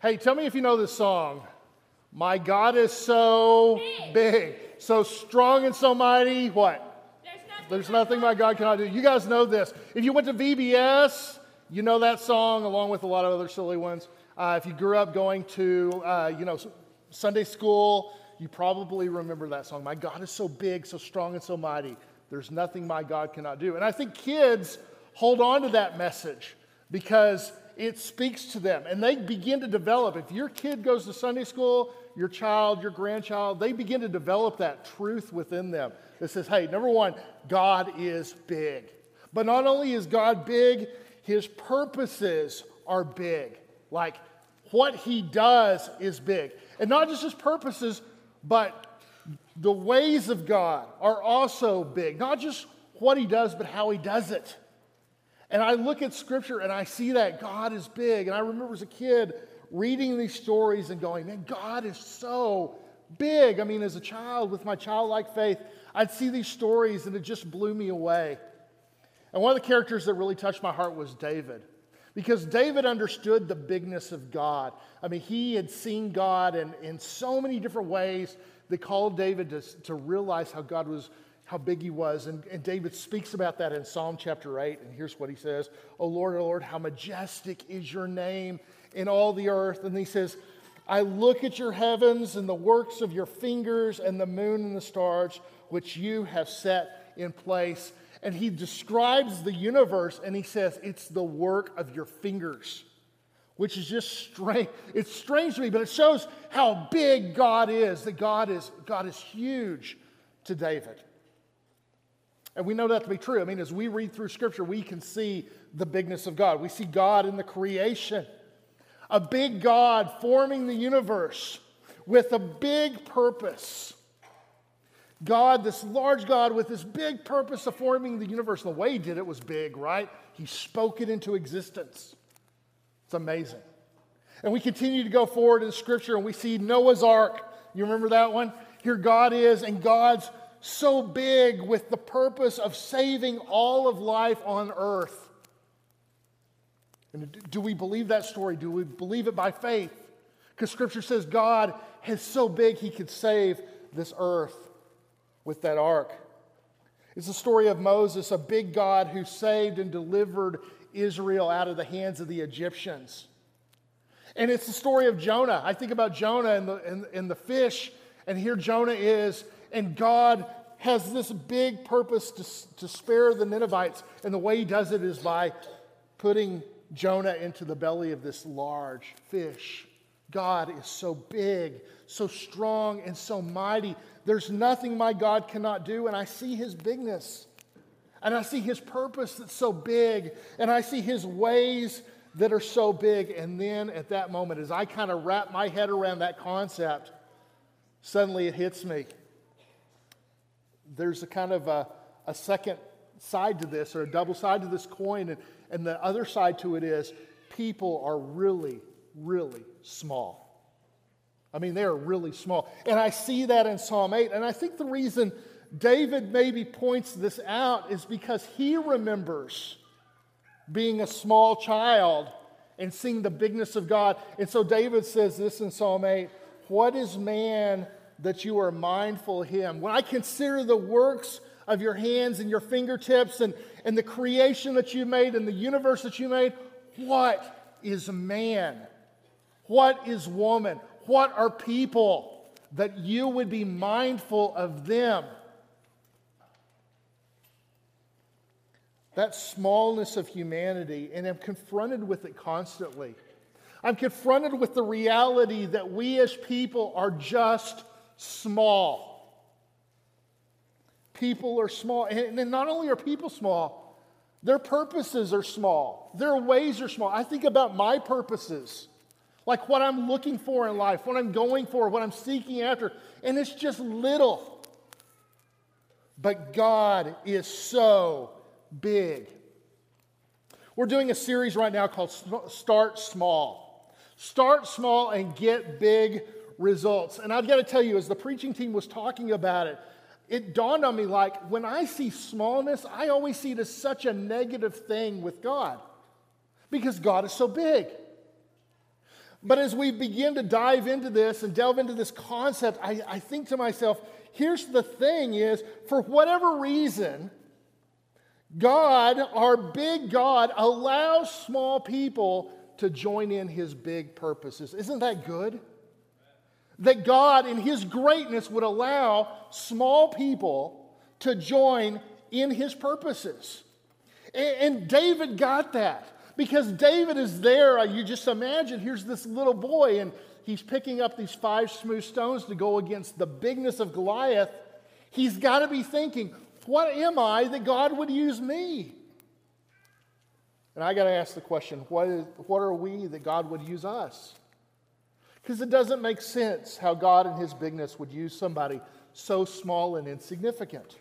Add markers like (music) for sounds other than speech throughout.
Hey, tell me if you know this song. My God is so big, so strong and so mighty. What? There's nothing my God cannot do. You guys know this. If you went to VBS, you know that song along with a lot of other silly ones. Uh, if you grew up going to, uh, you know, Sunday school, you probably remember that song. My God is so big, so strong, and so mighty. There's nothing my God cannot do. And I think kids hold on to that message because it speaks to them and they begin to develop. If your kid goes to Sunday school, your child, your grandchild, they begin to develop that truth within them that says, hey, number one, God is big. But not only is God big, his purposes are big. Like what he does is big. And not just his purposes, but the ways of God are also big. Not just what he does, but how he does it. And I look at scripture and I see that God is big. And I remember as a kid reading these stories and going, man, God is so big. I mean, as a child with my childlike faith, I'd see these stories and it just blew me away. And one of the characters that really touched my heart was David. Because David understood the bigness of God. I mean, he had seen God in, in so many different ways that called David to, to realize how God was, how big he was. And, and David speaks about that in Psalm chapter 8. And here's what he says Oh Lord, oh Lord, how majestic is your name in all the earth. And he says, I look at your heavens and the works of your fingers and the moon and the stars, which you have set in place. And he describes the universe and he says, It's the work of your fingers, which is just strange. It's strange to me, but it shows how big God is, that God is, God is huge to David. And we know that to be true. I mean, as we read through Scripture, we can see the bigness of God. We see God in the creation, a big God forming the universe with a big purpose. God, this large God with this big purpose of forming the universe. The way he did it was big, right? He spoke it into existence. It's amazing. And we continue to go forward in Scripture and we see Noah's Ark. You remember that one? Here God is, and God's so big with the purpose of saving all of life on earth. And do we believe that story? Do we believe it by faith? Because Scripture says God is so big he could save this earth with that ark. It's the story of Moses, a big God who saved and delivered Israel out of the hands of the Egyptians. And it's the story of Jonah. I think about Jonah and the, and, and the fish, and here Jonah is, and God has this big purpose to, to spare the Ninevites. And the way he does it is by putting Jonah into the belly of this large fish. God is so big, so strong, and so mighty. There's nothing my God cannot do, and I see his bigness. And I see his purpose that's so big, and I see his ways that are so big. And then at that moment, as I kind of wrap my head around that concept, suddenly it hits me. There's a kind of a, a second side to this, or a double side to this coin, and, and the other side to it is people are really, really small. I mean, they are really small. And I see that in Psalm 8. And I think the reason David maybe points this out is because he remembers being a small child and seeing the bigness of God. And so David says this in Psalm 8 What is man that you are mindful of him? When I consider the works of your hands and your fingertips and, and the creation that you made and the universe that you made, what is man? What is woman? What are people that you would be mindful of them? That smallness of humanity, and I'm confronted with it constantly. I'm confronted with the reality that we as people are just small. People are small. And not only are people small, their purposes are small, their ways are small. I think about my purposes like what I'm looking for in life, what I'm going for, what I'm seeking after. And it's just little. But God is so big. We're doing a series right now called Start Small. Start small and get big results. And I've got to tell you, as the preaching team was talking about it, it dawned on me like when I see smallness, I always see it as such a negative thing with God because God is so big. But as we begin to dive into this and delve into this concept, I, I think to myself, here's the thing is, for whatever reason, God, our big God, allows small people to join in his big purposes. Isn't that good? That God, in his greatness, would allow small people to join in his purposes. And David got that because David is there. Uh, you just imagine here's this little boy, and he's picking up these five smooth stones to go against the bigness of Goliath. He's got to be thinking, what am I that God would use me? And I got to ask the question what, is, what are we that God would use us? Because it doesn't make sense how God in His bigness would use somebody so small and insignificant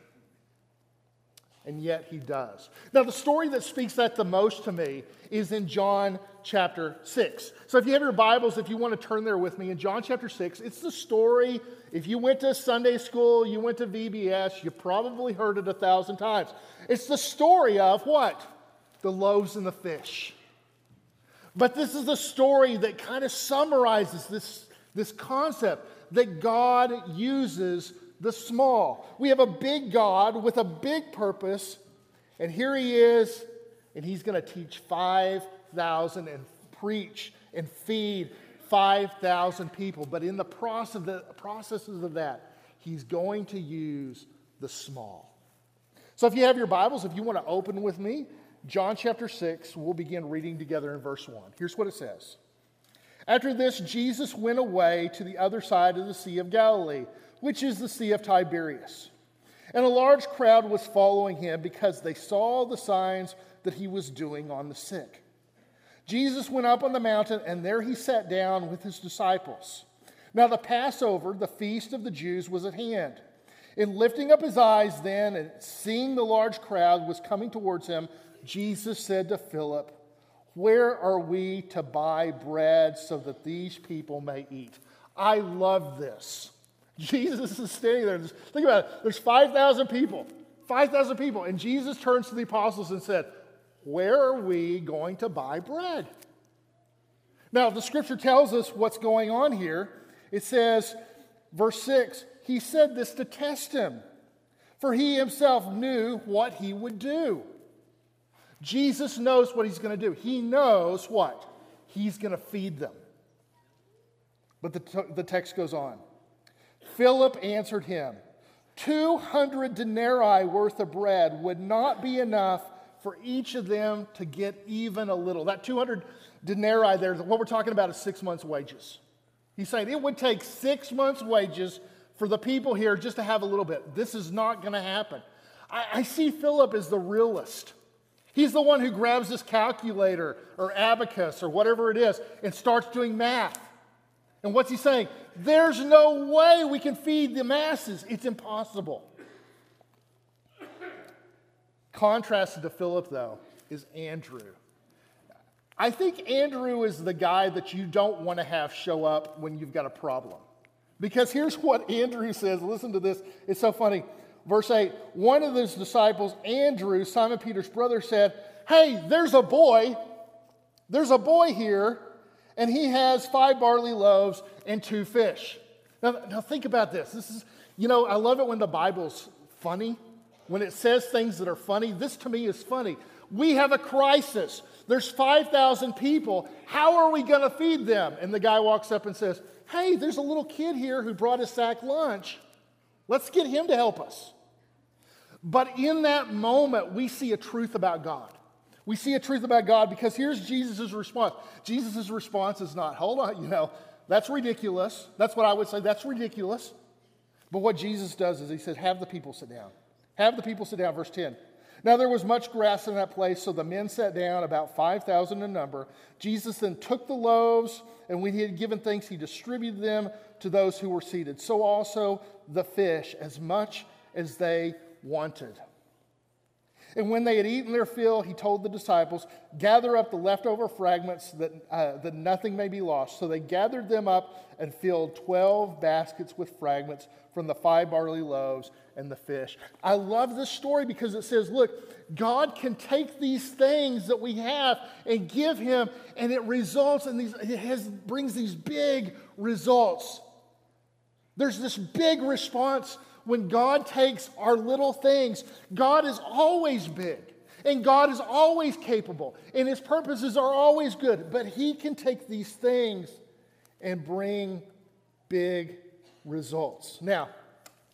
and yet he does. Now, the story that speaks that the most to me is in John chapter 6. So, if you have your Bibles, if you want to turn there with me, in John chapter 6, it's the story. If you went to Sunday school, you went to VBS, you probably heard it a thousand times. It's the story of what? The loaves and the fish. But this is the story that kind of summarizes this, this concept that God uses the small. We have a big God with a big purpose, and here he is, and he's going to teach 5,000 and preach and feed 5,000 people. But in the process of the processes of that, he's going to use the small. So if you have your Bibles, if you want to open with me, John chapter 6, we'll begin reading together in verse 1. Here's what it says. After this, Jesus went away to the other side of the Sea of Galilee which is the Sea of Tiberias. And a large crowd was following him because they saw the signs that he was doing on the sick. Jesus went up on the mountain, and there he sat down with his disciples. Now, the Passover, the feast of the Jews, was at hand. In lifting up his eyes then and seeing the large crowd was coming towards him, Jesus said to Philip, Where are we to buy bread so that these people may eat? I love this. (laughs) Jesus is standing there. Think about it. There's 5,000 people. 5,000 people. And Jesus turns to the apostles and said, Where are we going to buy bread? Now, the scripture tells us what's going on here. It says, verse 6, He said this to test him, for he himself knew what he would do. Jesus knows what he's going to do. He knows what? He's going to feed them. But the, t- the text goes on. Philip answered him, 200 denarii worth of bread would not be enough for each of them to get even a little. That 200 denarii there, what we're talking about is six months' wages. He's saying it would take six months' wages for the people here just to have a little bit. This is not going to happen. I, I see Philip as the realist. He's the one who grabs this calculator or abacus or whatever it is and starts doing math. And what's he saying? There's no way we can feed the masses. It's impossible. Contrasted to Philip, though, is Andrew. I think Andrew is the guy that you don't want to have show up when you've got a problem. Because here's what Andrew says. Listen to this. It's so funny. Verse 8 One of his disciples, Andrew, Simon Peter's brother, said, Hey, there's a boy. There's a boy here and he has five barley loaves and two fish. Now, now think about this. This is, you know, I love it when the Bible's funny, when it says things that are funny. This to me is funny. We have a crisis. There's 5,000 people. How are we going to feed them? And the guy walks up and says, Hey, there's a little kid here who brought a sack lunch. Let's get him to help us. But in that moment, we see a truth about God. We see a truth about God because here's Jesus' response. Jesus' response is not, hold on, you know, that's ridiculous. That's what I would say, that's ridiculous. But what Jesus does is he says, have the people sit down. Have the people sit down, verse 10. Now there was much grass in that place, so the men sat down, about 5,000 in number. Jesus then took the loaves, and when he had given thanks, he distributed them to those who were seated. So also the fish, as much as they wanted. And when they had eaten their fill, he told the disciples, Gather up the leftover fragments that, uh, that nothing may be lost. So they gathered them up and filled 12 baskets with fragments from the five barley loaves and the fish. I love this story because it says, Look, God can take these things that we have and give Him, and it results in these, it has, brings these big results. There's this big response when God takes our little things, God is always big. And God is always capable, and His purposes are always good. But He can take these things and bring big results. Now,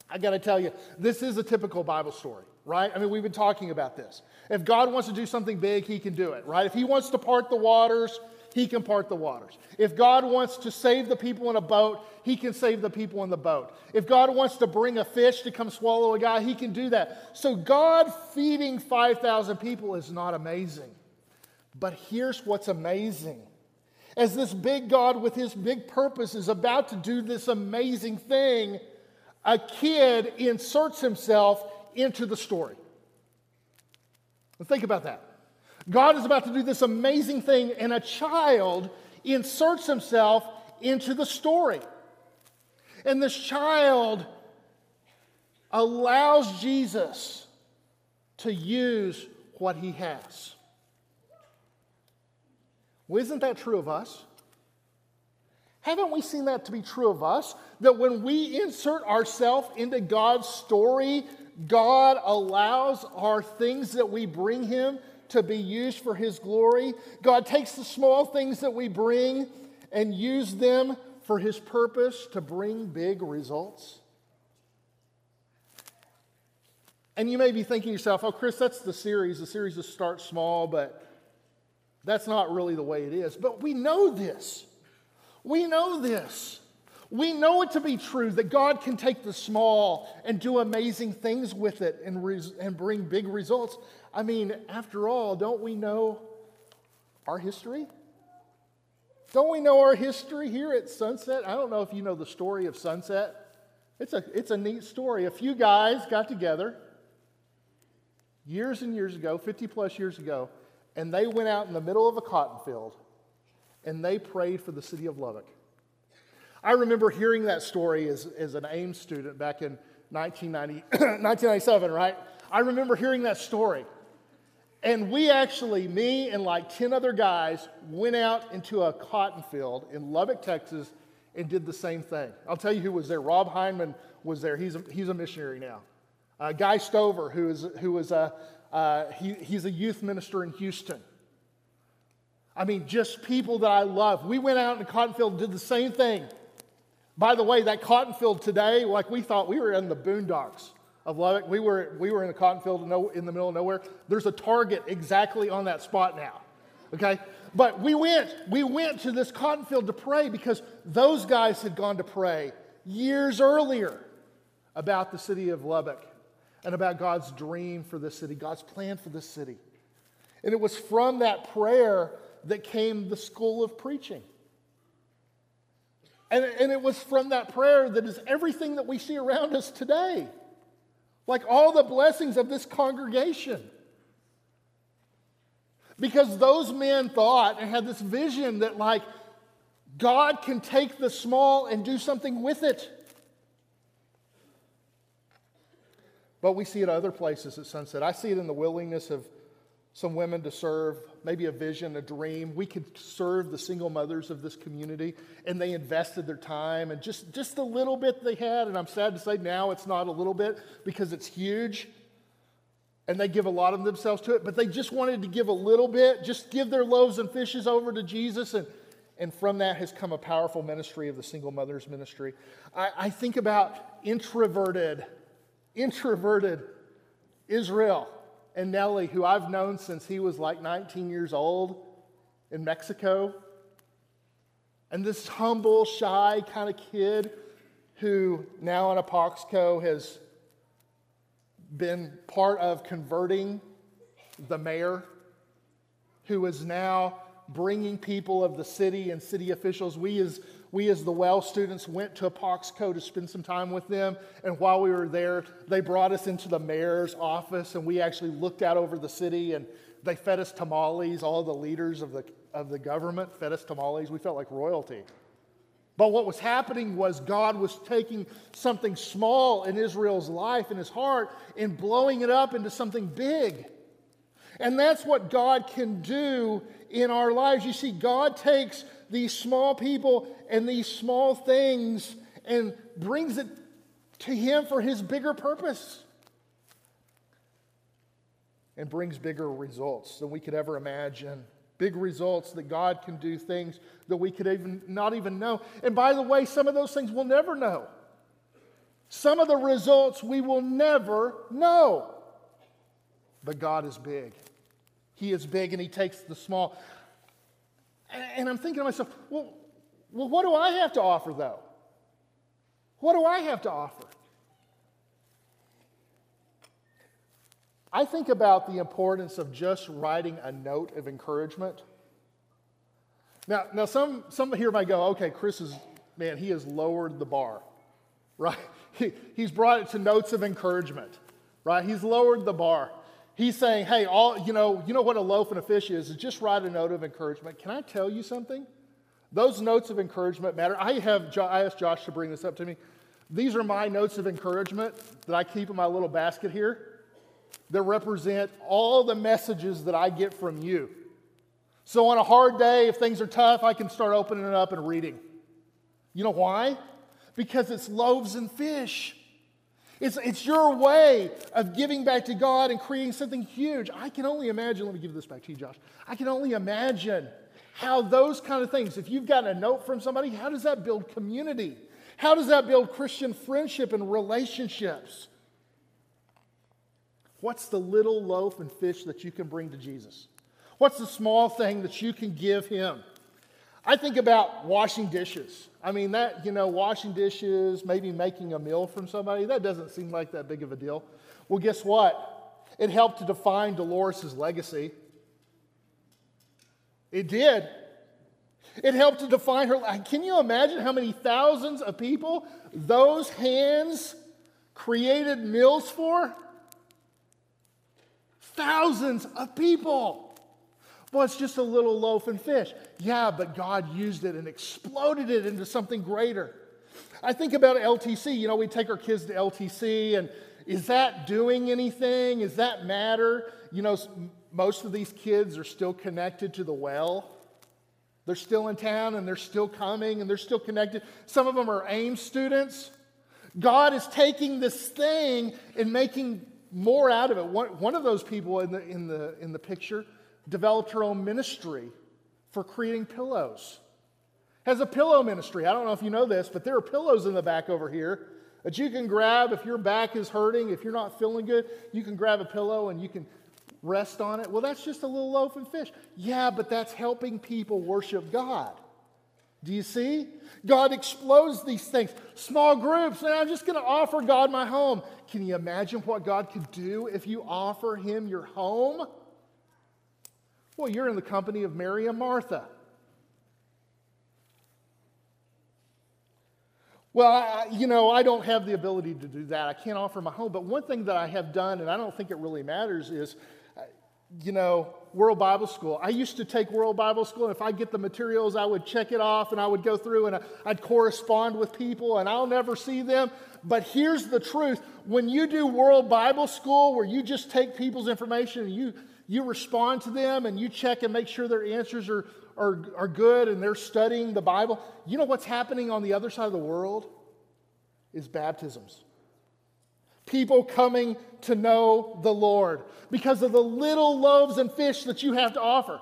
I got to tell you, this is a typical Bible story, right? I mean, we've been talking about this. If God wants to do something big, He can do it, right? If He wants to part the waters, he can part the waters. If God wants to save the people in a boat, He can save the people in the boat. If God wants to bring a fish to come swallow a guy, He can do that. So, God feeding 5,000 people is not amazing. But here's what's amazing. As this big God with his big purpose is about to do this amazing thing, a kid inserts himself into the story. think about that. God is about to do this amazing thing, and a child inserts himself into the story. And this child allows Jesus to use what he has. Well, isn't that true of us? Haven't we seen that to be true of us? That when we insert ourselves into God's story, God allows our things that we bring Him to be used for His glory. God takes the small things that we bring and use them for His purpose to bring big results. And you may be thinking to yourself, oh, Chris, that's the series. The series just starts small, but that's not really the way it is. But we know this. We know this. We know it to be true that God can take the small and do amazing things with it and, res- and bring big results. I mean, after all, don't we know our history? Don't we know our history here at Sunset? I don't know if you know the story of Sunset. It's a, it's a neat story. A few guys got together years and years ago, 50 plus years ago, and they went out in the middle of a cotton field and they prayed for the city of Lubbock. I remember hearing that story as, as an AIM student back in 1990, 1997, (clears throat) right? I remember hearing that story. And we actually, me and like 10 other guys, went out into a cotton field in Lubbock, Texas, and did the same thing. I'll tell you who was there. Rob Heineman was there. He's a, he's a missionary now. Uh, Guy Stover, who is, who is a, uh, he, he's a youth minister in Houston. I mean, just people that I love. We went out in the cotton field and did the same thing. By the way, that cotton field today, like we thought we were in the boondocks of Lubbock. We were, we were in a cotton field in the middle of nowhere. There's a target exactly on that spot now. Okay? But we went, we went to this cotton field to pray because those guys had gone to pray years earlier about the city of Lubbock and about God's dream for this city, God's plan for this city. And it was from that prayer that came the school of preaching. And, and it was from that prayer that is everything that we see around us today like all the blessings of this congregation. Because those men thought and had this vision that, like, God can take the small and do something with it. But we see it other places at Sunset. I see it in the willingness of some women to serve, maybe a vision, a dream. We could serve the single mothers of this community, and they invested their time and just, just a little bit they had. And I'm sad to say now it's not a little bit because it's huge, and they give a lot of themselves to it, but they just wanted to give a little bit, just give their loaves and fishes over to Jesus. And, and from that has come a powerful ministry of the single mothers ministry. I, I think about introverted, introverted Israel and Nellie, who I've known since he was like 19 years old in Mexico. And this humble, shy kind of kid who now in Apaxco has been part of converting the mayor, who is now bringing people of the city and city officials. We, as, we, as the well students, went to Apaxco to spend some time with them. And while we were there, they brought us into the mayor's office and we actually looked out over the city and they fed us tamales. All the leaders of the, of the government fed us tamales. We felt like royalty. But what was happening was God was taking something small in Israel's life, in his heart, and blowing it up into something big. And that's what God can do in our lives. You see, God takes these small people and these small things and brings it to Him for His bigger purpose and brings bigger results than we could ever imagine. Big results that God can do things that we could even not even know. And by the way, some of those things we'll never know. Some of the results we will never know. But God is big. He is big and He takes the small. And I'm thinking to myself, well, well, what do I have to offer though? What do I have to offer? I think about the importance of just writing a note of encouragement. Now, now some, some here might go, okay, Chris is, man, he has lowered the bar, right? (laughs) He, he's brought it to notes of encouragement, right? He's lowered the bar. He's saying, hey, all, you know, you know what a loaf and a fish is? Is just write a note of encouragement. Can I tell you something? Those notes of encouragement matter. I have, I asked Josh to bring this up to me. These are my notes of encouragement that I keep in my little basket here that represent all the messages that I get from you. So on a hard day, if things are tough, I can start opening it up and reading. You know why? Because it's loaves and fish. It's, it's your way of giving back to God and creating something huge. I can only imagine, let me give this back to you, Josh. I can only imagine how those kind of things, if you've got a note from somebody, how does that build community? How does that build Christian friendship and relationships? What's the little loaf and fish that you can bring to Jesus? What's the small thing that you can give him? I think about washing dishes. I mean, that, you know, washing dishes, maybe making a meal from somebody, that doesn't seem like that big of a deal. Well, guess what? It helped to define Dolores' legacy. It did. It helped to define her. Can you imagine how many thousands of people those hands created meals for? Thousands of people. Well, it's just a little loaf and fish. Yeah, but God used it and exploded it into something greater. I think about LTC. You know, we take our kids to LTC, and is that doing anything? Is that matter? You know, most of these kids are still connected to the well. They're still in town and they're still coming and they're still connected. Some of them are AIM students. God is taking this thing and making more out of it. One, one of those people in the, in, the, in the picture developed her own ministry for creating pillows. Has a pillow ministry. I don't know if you know this, but there are pillows in the back over here that you can grab if your back is hurting, if you're not feeling good, you can grab a pillow and you can rest on it. Well, that's just a little loaf and fish. Yeah, but that's helping people worship God. Do you see? God explodes these things. Small groups, and I'm just going to offer God my home. Can you imagine what God could do if you offer Him your home? Well, you're in the company of Mary and Martha. Well, I, you know, I don't have the ability to do that. I can't offer my home. But one thing that I have done, and I don't think it really matters, is uh, you know, World Bible School. I used to take World Bible School, and if I get the materials, I would check it off and I would go through and I'd correspond with people, and I'll never see them. But here's the truth when you do World Bible School, where you just take people's information and you, you respond to them and you check and make sure their answers are, are, are good and they're studying the Bible, you know what's happening on the other side of the world? Is baptisms people coming to know the Lord because of the little loaves and fish that you have to offer.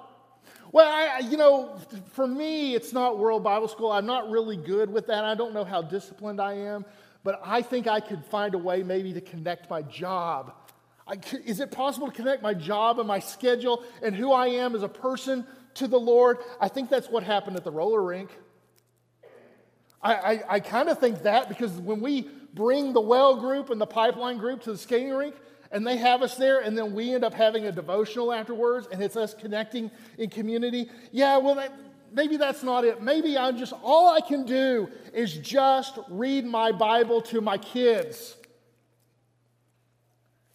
Well, I, you know, for me, it's not World Bible School. I'm not really good with that. I don't know how disciplined I am, but I think I could find a way maybe to connect my job. I, is it possible to connect my job and my schedule and who I am as a person to the Lord? I think that's what happened at the roller rink. I, I, I kind of think that because when we bring the well group and the pipeline group to the skating rink, and they have us there, and then we end up having a devotional afterwards, and it's us connecting in community. Yeah, well, that, maybe that's not it. Maybe I'm just, all I can do is just read my Bible to my kids.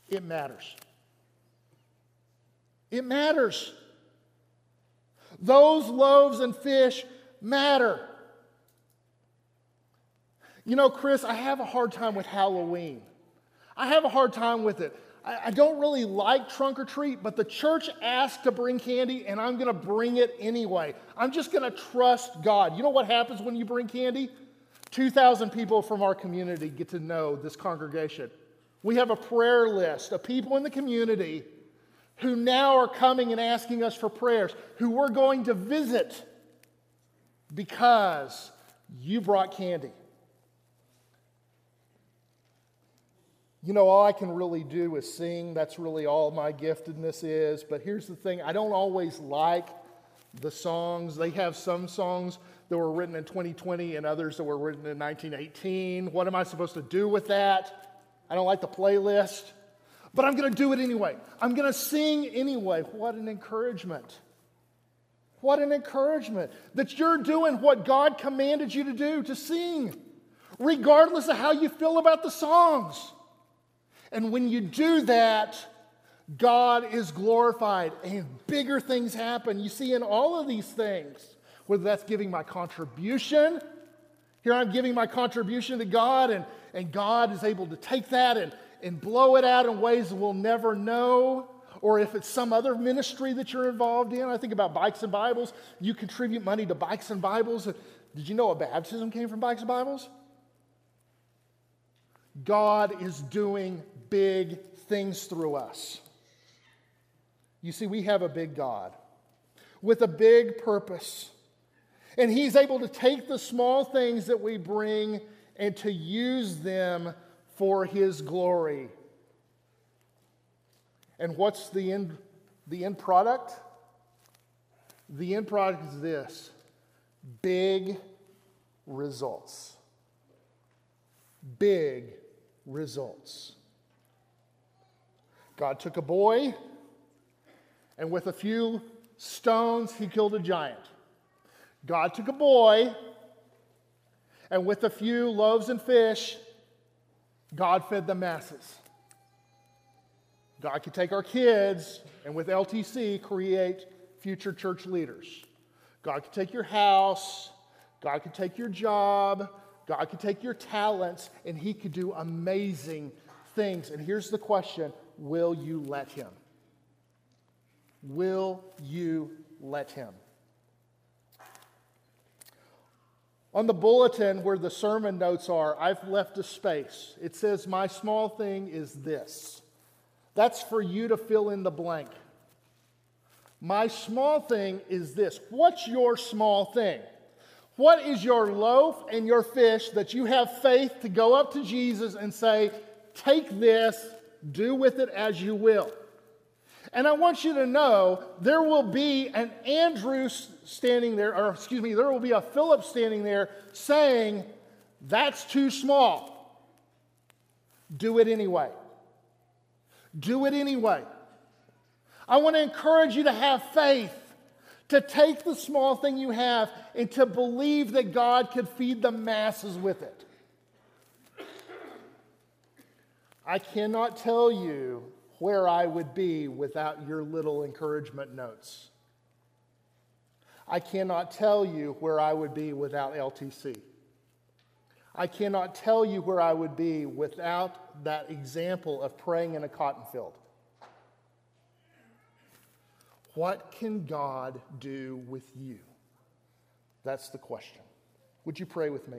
It matters. It matters. Those loaves and fish matter. You know, Chris, I have a hard time with Halloween. I have a hard time with it. I, I don't really like trunk or treat, but the church asked to bring candy, and I'm going to bring it anyway. I'm just going to trust God. You know what happens when you bring candy? 2,000 people from our community get to know this congregation. We have a prayer list of people in the community who now are coming and asking us for prayers, who we're going to visit because you brought candy. You know, all I can really do is sing. That's really all my giftedness is. But here's the thing I don't always like the songs. They have some songs that were written in 2020 and others that were written in 1918. What am I supposed to do with that? I don't like the playlist but I'm going to do it anyway. I'm going to sing anyway. What an encouragement. What an encouragement that you're doing what God commanded you to do, to sing, regardless of how you feel about the songs. And when you do that, God is glorified and bigger things happen. You see, in all of these things, whether that's giving my contribution, here I'm giving my contribution to God, and, and God is able to take that and, and blow it out in ways we'll never know. Or if it's some other ministry that you're involved in, I think about Bikes and Bibles. You contribute money to Bikes and Bibles. Did you know a baptism came from Bikes and Bibles? God is doing big things through us. You see, we have a big God with a big purpose. And He's able to take the small things that we bring and to use them for his glory. And what's the end, the end product? The end product is this big results. Big results. God took a boy, and with a few stones, he killed a giant. God took a boy, and with a few loaves and fish, God fed the masses. God could take our kids and with LTC create future church leaders. God could take your house, God could take your job, God could take your talents, and He could do amazing things. And here's the question Will you let Him? Will you let Him? On the bulletin where the sermon notes are, I've left a space. It says, My small thing is this. That's for you to fill in the blank. My small thing is this. What's your small thing? What is your loaf and your fish that you have faith to go up to Jesus and say, Take this, do with it as you will? And I want you to know there will be an Andrew standing there, or excuse me, there will be a Philip standing there saying, That's too small. Do it anyway. Do it anyway. I want to encourage you to have faith, to take the small thing you have and to believe that God could feed the masses with it. I cannot tell you where I would be without your little encouragement notes. I cannot tell you where I would be without LTC. I cannot tell you where I would be without that example of praying in a cotton field. What can God do with you? That's the question. Would you pray with me?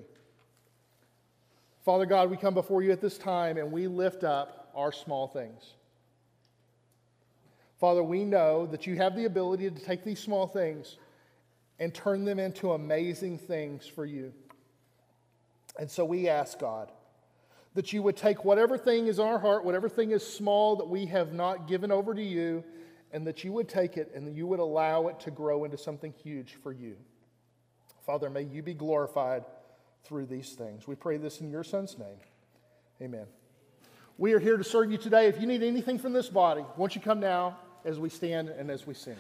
Father God, we come before you at this time and we lift up our small things. Father, we know that you have the ability to take these small things and turn them into amazing things for you. And so we ask God that you would take whatever thing is in our heart, whatever thing is small that we have not given over to you, and that you would take it and you would allow it to grow into something huge for you. Father, may you be glorified through these things. We pray this in your Son's name. Amen. We are here to serve you today. If you need anything from this body, won't you come now as we stand and as we sing?